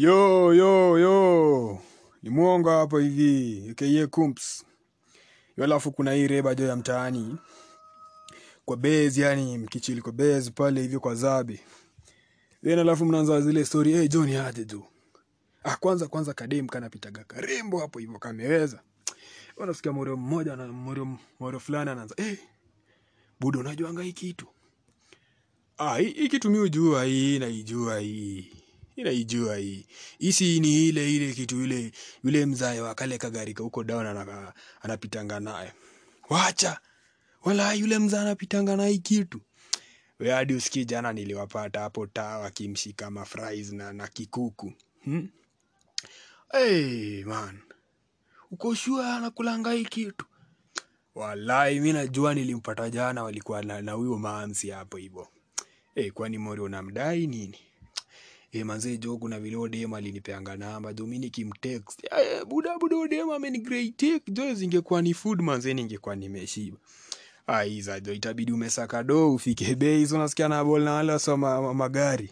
Yo, yo, yo. Ni mwongo hapo hivi. AKA Kumps. Alafu kuna hii reba jo ya mtaani. Kwa base yani mkichili kwa base pale hivyo kwa zabe. Then alafu mnaanza zile story, "Hey John aje tu Ah, kwanza kwanza kadem kanapitaga karembo hapo hivyo kameweza. Unasikia morio mmoja na morio morio fulani anaanza, "Eh, budo unajuanga hii kitu?" Ah, hii kitu mimi ujua hii naijua hii. Hii naijua hii. Isi ni ile ile kitu ile yule mzae wa kale huko down anapitanga naye. Wacha. Wala yule mzae anapitanga naye kitu. We hadi usikii jana niliwapata hapo taa wakimshika mafries na, na kikuku. Hmm? Hey, man. Uko anakulanga hii kitu? Walai, mi najua nilimpata jana walikuwa na huyo mansi hapo hivyo. Hey, kwani Mori unamdai nini? Eh, manze jo kuna vile odem alinipeanga namba Dominic mtext nikimtext. Eh, buda buda odema ameni great take jo zingekuwa ni food manze ningekuwa nimeshiba. Ai za jo itabidi umesaka do ufike bei hizo nasikia na bol na wale wasoma ma- magari.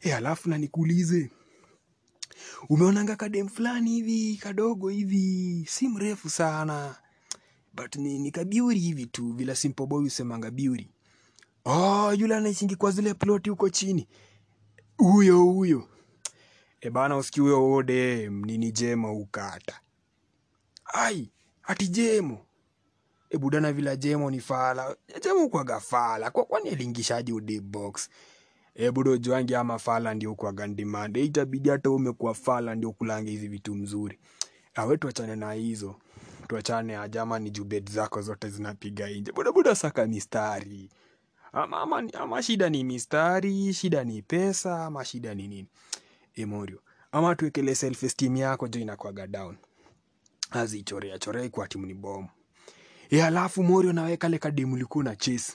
Eh, alafu na nikuulize. Umeonanga kadem fulani hivi kadogo hivi si mrefu sana but ni, ni kabiuri hivi tu vila simple boy usemanga biuri. Oh, yule anaishingi kwa zile ploti huko chini. Huyo huyo. E bana usiki huyo ode nini jema ukata. Ai, ati jemo. E budana vila jemo ni fala. Jemo kwa gafala. Kwa kwani alingishaji ude box. E budo juangi ama fala ndio kwa gandimande. E itabidi hata umekuwa fala ndio kulange hizi vitu mzuri. Awe tuachane na hizo. Tuachane ajama ni jubed zako zote zinapiga nje. Buda buda saka mistari. Ama, ama, ama shida ni mistari, shida ni pesa, ama shida ni nini? Emorio. Ama tuwekele self esteem yako jo inakuaga down. Azichorea chorea kwa timu ni bomu. E alafu Morio naweka le kademu ulikuwa na chase.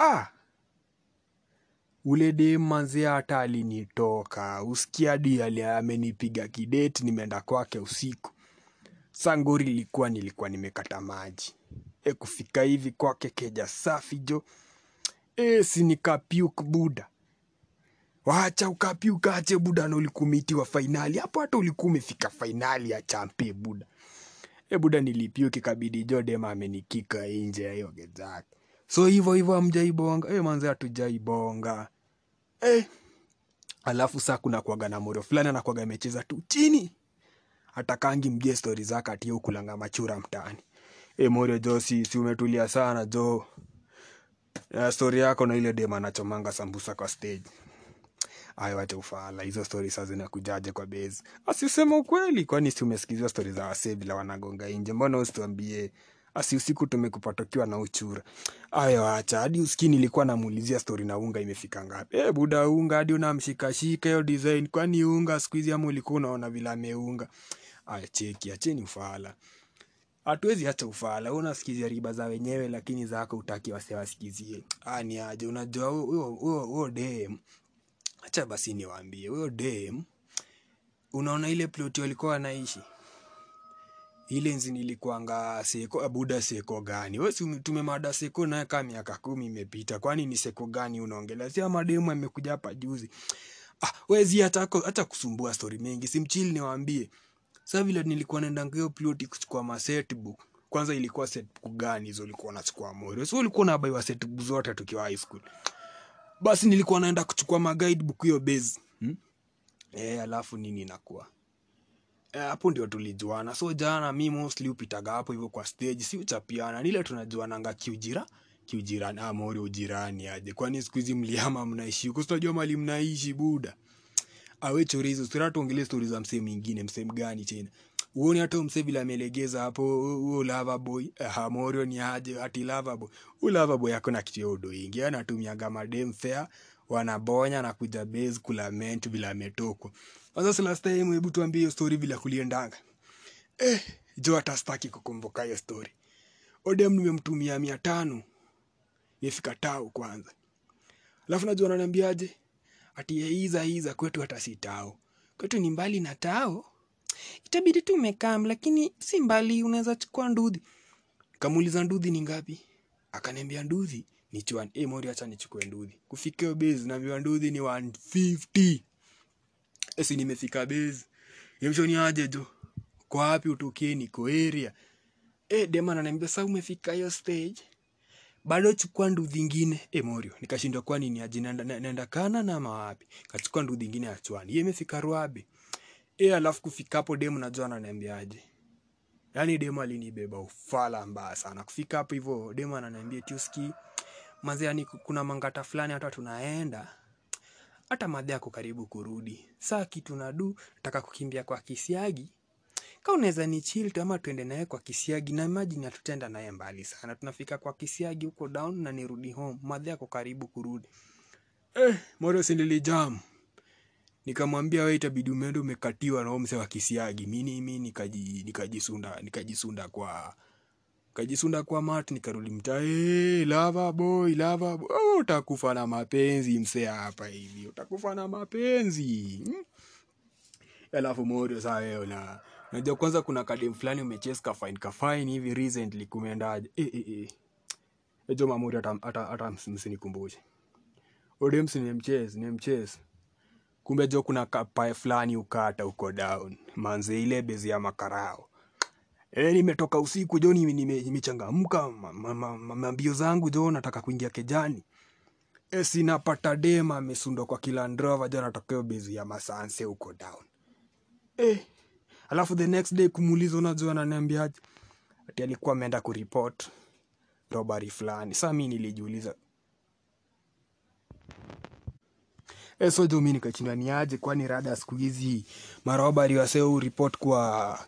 Ah, ule demu manzia hata alinitoka. Usikia hadi amenipiga kideti nimeenda kwake usiku. Sangori ilikuwa nilikuwa nimekata maji. E kufika hivi kwake keja safi jo. E si nikapiuk buda. Wacha ukapiuka ache buda na ulikumiti wa fainali. Hapo hata ulikuwa umefika fainali ya champe buda. E buda nilipiuki kabidi jo dema amenikika nje hiyo gezake. So hivyo hivyo amjaibonga E manze hatujaibonga. E, alafu saa kuna kuaga na moro fulani anakuaga amecheza tu chini. Atakangi mgie stori zake atie ukulanga machura mtaani. E Morio jo si, si umetulia sana jo. Story yako na ile dem anachomanga sambusa kwa stage. Ayo wacha ufala, hizo story saa zinakujaje kwa base. Asisema ukweli, kwani si umesikizia story za wasee bila wanagonga nje. Mbona usituambie asi usiku tumekupata na uchura. Ayo acha, hadi usikii nilikuwa namuulizia story na unga imefika ngapi. Eh, buda unga hadi unamshikashika hiyo design. Kwani unga siku hizi ama ulikuwa unaona vile ameunga. Aya cheki, acheni ufala. Hatuwezi acha ufala. Wewe unasikizia riba za wenyewe lakini zako utaki wase. Ah, ni aje? Unajua huyo huyo huyo basi niwaambie huyo dem unaona ile ploti walikuwa wanaishi? Ile nzi nilikuanga seko abuda seko gani? Si tumemada seko naye kaa miaka kumi imepita. Kwani ni seko gani unaongelea? Si amademu amekuja hapa juzi. Ah wezi hata hata kusumbua stori mengi. Simchili niwaambie sasa vile nilikuwa naenda hiyo ploti kuchukua masetbook. kwanza ilikuwa setbook gani hizo ulikuwa unachukua Moro. so ulikuwa unabaiwa setbook zote tukiwa high school. Basi nilikuwa naenda kuchukua maguidebook hiyo base. Hmm? eh alafu nini inakuwa? Eh, hapo ndio tulijuana. So jana mi mostly upitaga hapo hivyo kwa stage si uchapiana nile tunajuananga kiujira kiujirani. Ah, mori ujirani aje. Kwani siku hizi mliama mnaishi huko? Sitajua mali mnaishi buda awe hizo sura tuongelee stori za msee mwingine msee mgani tena. Uone hata msee vile amelegeza hapo huo lava boy hamorio ni aje ati lava boy. Huo lava boy akona kitu ya udo ingi anatumiaga madem fair wanabonya na kuja base kulament vile ametokwa. Sasa sila time hebu tuambie hiyo story vile kuliendanga. Eh jo atastaki kukumbuka hiyo story. Odem nimemtumia mia tano nifika tao kwanza. Alafu najua ananiambiaje ati ya iza iza kwetu hata si tao. Kwetu ni mbali na tao. Itabidi tu umekam lakini si mbali unaweza chukua ndudhi. Kamuuliza ndudhi ni ngapi? Akaniambia ndudhi ni chuan. e mori acha nichukue ndudhi. Kufikia base naambiwa ndudhi ni 150 esi nimefika base. Yemshoni aje jo? Kwa wapi utokeni ko area? Eh dema ananiambia umefika hiyo stage bado chukua nduthi ingine emorio morio nikashindwa kwani ni aje naenda, na- naenda kana na mawapi kachukua nduthi ingine ya chwani yeye imefika ruabe e alafu kufika hapo demu najua ananiambiaje. Yaani demu alinibeba ufala mbaya sana. Kufika hapo hivyo demu ananiambia tuski mazee yani kuna mangata fulani hata tunaenda. Hata madhe yako karibu kurudi. Saa kitu nadu nataka kukimbia kwa kisiagi ka unaweza ni chill tu ama tuende naye kwa kisiagi na imagine hatutaenda naye mbali sana. Tunafika kwa kisiagi huko down na nirudi home. Madhe yako karibu kurudi. Eh, morio sindilijamu nikamwambia we itabidi umeenda umekatiwa na huyo wa kisiagi. Mimi mimi nikaji nikajisunda nikajisunda kwa kajisunda kwa mat nikarudi mtaa. Hey, lava boy lava boy. Oh, utakufa na mapenzi msee hapa hivi. Utakufa na mapenzi. Hmm? alafu morio saa na najua kwanza kuna kadem fulani umeches kafain kafain hivi recently kumeendaje eh, eh, eh. ejo mamuri hata hata hata msinikumbushe. Odemsi nimemches nimemches kumbe jo kuna kapae fulani ukata uko down. Manze ile bezi ya makarao. Eh, nimetoka usiku jo nime- nime- nimechangamka. Ma- ma- ma- ma- mambio zangu jo nataka kuingia kejani. E, sinapata dema amesundwa kwa kilandrova jo natokeo bezi ya masanse huko down. E, alafu the next day kumuuliza unajua ananiambiaje? Ati alikuwa ameenda kuripot robari fulani. Saa mi nilijiuliza e, so jo nikachindaniaje? kwani rada siku hizi marobari waseo report kwa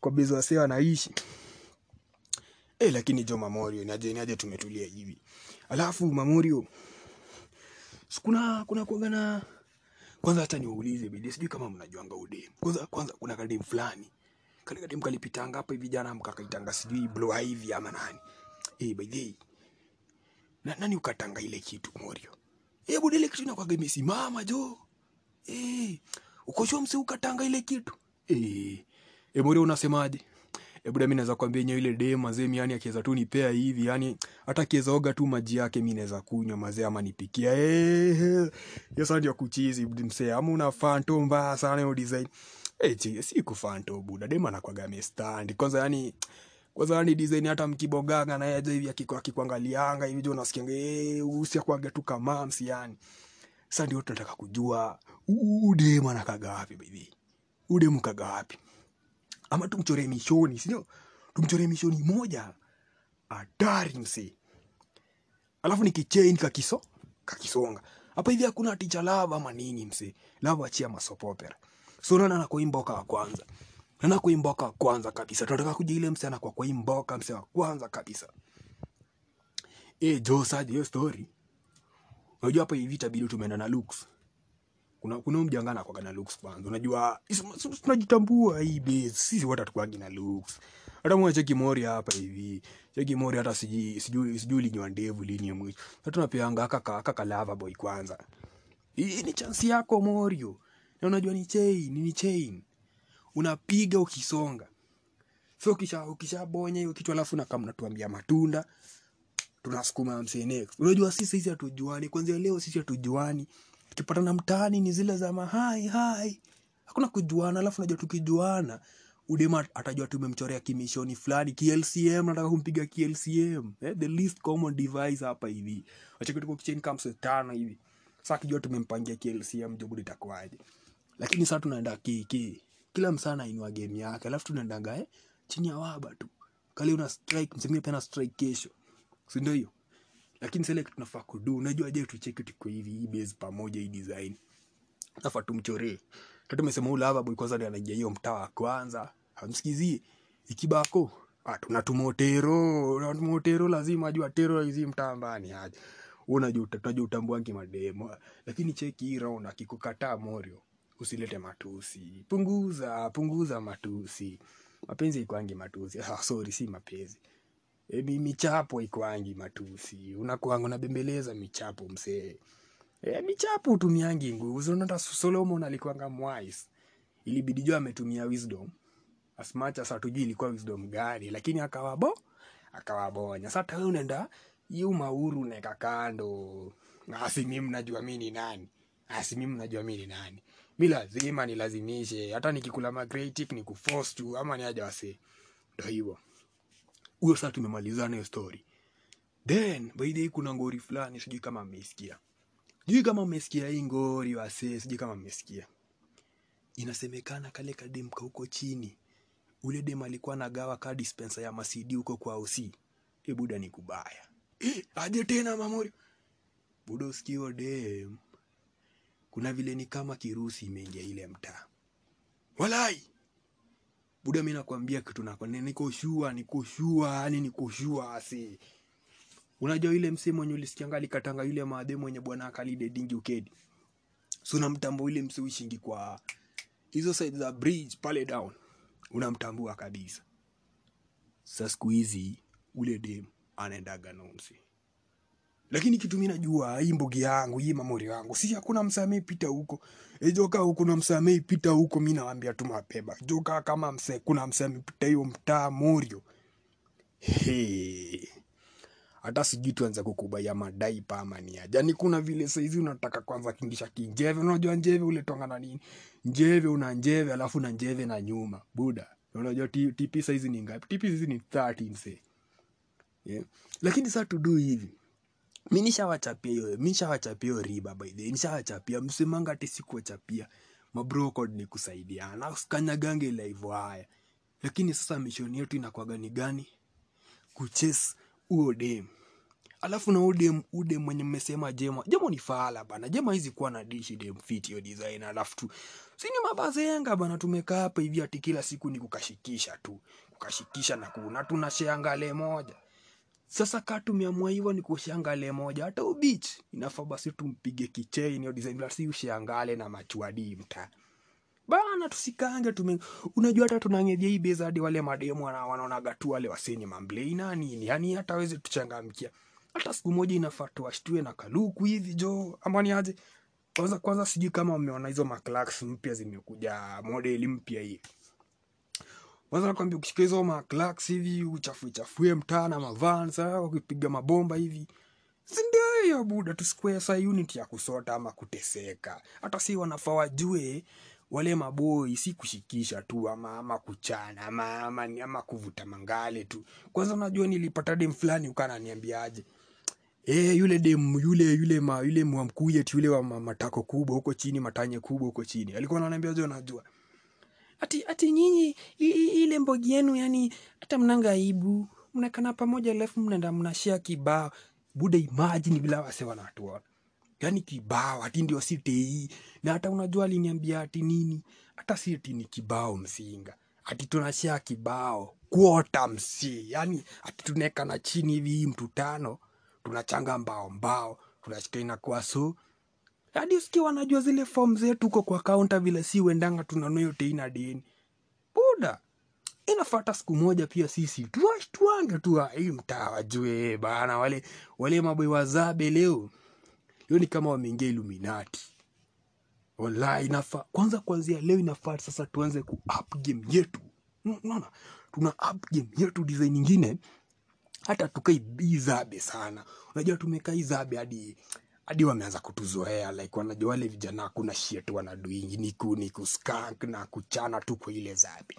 kwa bezi wasee wanaishi e, lakini jo mamorio niaje niaje tumetulia hivi. Alafu mamorio sikuna kuna kuanga na kwanza hata niwaulize bidii, sijui kama mnajuanga udem kwanza kwanza kuna kadem fulani. Kale kadem kalipitanga hapa hivi jana mkakaitanga sijui blow hivi ama nani. Eh by the na nani ukatanga ile kitu morio? Eh ile kitu inakwaga imesimama jo. Eh ukoshwa msi ukatanga ile kitu? Eh eh morio unasemaje Eh buda, mi naweza kwambia yenyewe ile dem mazee, mimi yani akiweza tu nipea hivi, yani hata akiweza oga tu maji yake mimi naweza kunywa mazee, ama nipikia eh, sasa ndio kuchizi msee, ama una fanto mbaya sana hiyo design. Eh, si kufanto buda, dem anakwaga amestand kwanza, yani kwanza yani design hata mkiboganga na yeye hivi akikuangalianga hivi ndio unasikianga eh, usiakwaga tu kama msi yani. Sasa ndio tunataka kujua u- u dem anakaga wapi baby, udem kaga wapi ama tumchore mishoni sio? tumchore mishoni moja. Hatari msee. Alafu nikichain kakiso kakisonga. Hapa hivi hakuna ticha lava ama nini msee. Lava achia masopopera so nana nakuimboka wa kwanza? Nana kuimboka wa kwanza kabisa? Tunataka kuja ile msee anakuwa kwa imboka wa kwanza kabisa. E jo saji hiyo story. Unajua hapa hivi itabidi tumeenda na looks kuna kuna mjanga na looks kwanza. Unajua tunajitambua hii base. Sisi wote hatukuangi na looks. Hata mwa cheki mori hapa hivi. Cheki mori hata sijui sijui sijui linywa ndevu lini ya mwisho. Hata tunapeanga kaka kaka lava boy kwanza. Hii ni chance yako morio. Na unajua ni chain ni chain. Unapiga ukisonga. So ukisha ukishabonya hiyo kitu alafu nakam natuambia matunda tunasukuma msee next. Unajua sisi sisi hatujuani. Kwanzia leo sisi hatujuani tukipatana mtaani ni zile za mahai hai hakuna kujuana alafu najua tukijuana udema atajua tumemchorea kimishoni fulani klcm nataka kumpiga klcm eh, the least common device hapa hivi. Wachakituko kicheni kama msee tano hivi. Sa akijua tumempangia klcm jobudu itakuwaje. Lakini saa tunaenda kiki. Kila msana inua game yake alafu tunaendaga eh, chini ya waba tu. Kali una strike msengine pia na strike kesho. Sindio hiyo lakini sile kitu tunafaa unajua je tucheki tuko hivi hii base pamoja hii design. Nafaa tumchoree tatu tumesema huyu lava boy kwanza ndiye hiyo mtaa kwanza. Hamsikizie ikibako ah tuna tumotero na tumotero lazima ajua tero hizi mtaa mbani aje. Unajua uta- tunajua utambuangi mademo lakini cheki hii round akikukataa morio usilete matusi. Punguza punguza matusi. Mapenzi ikwangi matusi. Ah, sorry si mapenzi e, mi- michapo ikwangi matusi. Unakuanga unabembeleza michapo msee. E, michapo utumiangi nguvu. Unaona solomon alikuanga mwise ilibidi jua ametumia wisdom. As much as hatujui ilikuwa wisdom gani lakini akawabo akawabonya sasa wewe unaenda yu mauru neka kando. Asi mimi mnajua mimi ni nani. Asi mimi mnajua mimi ni nani. Mi lazima nilazimishe. Hata nikikula magretic ni kuforce tu ama ni aje wase Ndio hivyo huyo saa tumemalizana hiyo story. Then by kuna ngori fulani sijui kama mmeisikia. Sijui kama mmesikia hii ngori wase sijui kama mmesikia inasemekana kale kademka huko chini ule dem alikuwa nagawa ka dispensa ya masidi huko kwa usi e buda ni kubaya. E, aje tena mamori buda usikio dem. Kuna vile ni kama kirusi imeingia ile mtaa. Walai buda mi nakwambia kitu nako. Niko shua niko shua yani niko asi unajua ile msee mwenye ulisikianga alikatanga yule maadhe mwenye bwana akalide dingi ukedi so unamtambua ile msee ushingi kwa hizo side za bridge pale down? Unamtambua kabisa. Sa siku hizi ule dem anaendaga na msee lakini kitu mi najua hii mbogi yangu hii mamori yangu si hakuna msamei pita huko. E joka kuna msamei pita huko mi nawambia tu mapema. Joka kama mse kuna msamei pita hiyo mtaa morio. Hata sijui tuanze kukubaia madaipa ama ni aje. Yani kuna vile saizi unataka kwanza kindisha kinjeve. Unajua njeve uletonga na nini? Njeve una njeve alafu na njeve na nyuma. Buda. Unajua tp saizi ni ngapi? Tp saizi ni 13 se yeah. lakini saa tudu hivi mi nishawachapia hiyo mi nishawachapia hiyo riba by the way nishawachapia. Msemanga ati sikuwachapia. Mabrokod ni kusaidiana kanyagange live haya. Lakini sasa mishoni yetu inakwaga ni gani? Kuches huo dem. Alafu na udem udem mwenye mmesema jema jema ni faala bana. Jema hizi kuwa na dishi dem fit hiyo design alafu tu sini mabazenga bana tumekaa hapa hivi ati kila siku ni kukashikisha tu. Kukashikisha na kuna tuna sheangale moja sasa kaa tumeamua hivyo ni kushangale moja. Hata ubich inafaa basi tumpige kichei niyo design si ushangale na machuadi mta bana tusikange tume unajua hata tunangeje hii beza hadi wale mademu wana- wanaonaga tu wale wasenye mamblei na nini yani hata wezi tuchangamkia. Hata siku moja inafaa tuwashtue na kaluku hivi jo ama ni aje? Kwanza kwanza sijui kama umeona hizo maclax mpya zimekuja modeli mpya hivi kwanza nakwambia ukishika hizo maclax hivi uchafue chafue mtaa na mavansa ukipiga mabomba hivi. Sindio hiyo buda? Tusikue sa unit ya kusota ama kuteseka. Hata si wanafaa wajue wale maboi si kushikisha tu ama, ama kuchana ama, ama, ama kuvuta mangale tu. Kwanza unajua nilipata dem fulani ukananiambiaje Eh, yule dem yule yule ma yule mwamkuyet yule wa matako kubwa huko chini matanye kubwa huko chini. Alikuwa ananiambia jo najua ati ati nyinyi ile mbogi yenu yani hata mnanga aibu. Mnakana pamoja alafu mnaenda mnashia kibao. Buda imagine bila wase wanatuona. Yani kibao ati ndio sitei. Na hata unajua aliniambia ati nini? Hata si ni kibao msinga. Ati tunashia kibao kuota msi. Yani ati tunaekana chini hivi mtu tano tunachanga mbao mbao. Tunashika inakuwa so hadi usikia wanajua zile form zetu huko kwa kaunta vile si uendanga tunanoyo teina deni. Buda inafata siku moja pia sisi. Tuange tu ah, hii mtaa wajue bana wale wale maboi wazabe leo. Hiyo ni kama wameingia iluminati wallahi inafaa kwanza kuanzia leo inafaa sasa tuanze ku up game yetu. Unaona tuna up game yetu design nyingine. Hata tukai izabe sana. Unajua tumekaa izabe hadi hadi wameanza kutuzoea like wanajua wale vijana kuna shit wanaduingi ni ku ni na kuchana tu kwa ile zabi.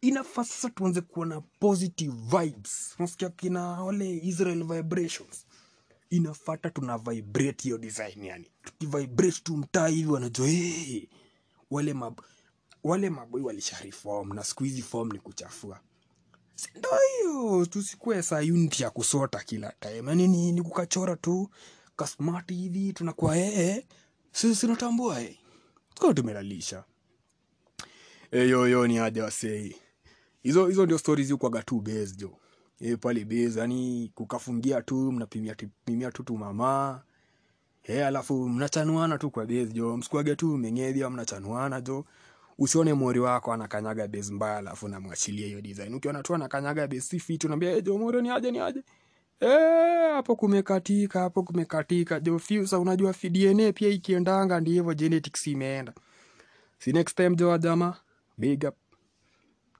Inafaa sasa tuanze kuona positive vibes. Unasikia kina wale israel vibrations? Inafata tuna vibrate hiyo design yani. Tukivibrate tu mtaa hivi wanajua hey, wale mab wale maboi walisha reform na siku hizi form ni kuchafua. Si ndo hiyo? Tusikue saa unity ya kusota kila time. Yani ni, ni kukachora tu kasmart hivi tunakuwa ee sisi sinatambua e tukawa tumelalisha. Eyoyo ni aja wasei. Hizo hizo ndio stori ziukwaga tu base jo e, pale base yani kukafungia tu mnapimia pimia tu tu mama. E, alafu mnachanuana tu kwa base jo msikuage tu mengedhia mnachanuana jo. Usione mori wako anakanyaga base mbaya alafu namwachilia hiyo design. Ukiona tu anakanyaga base si fit unaambia "Eh, jo mori ni aje ni aje Eh, e, kumekatika hapo kumekatika. Jo fuse unajua DNA pia ikiendanga ndivyo genetics imeenda. See next time jo jamaa big up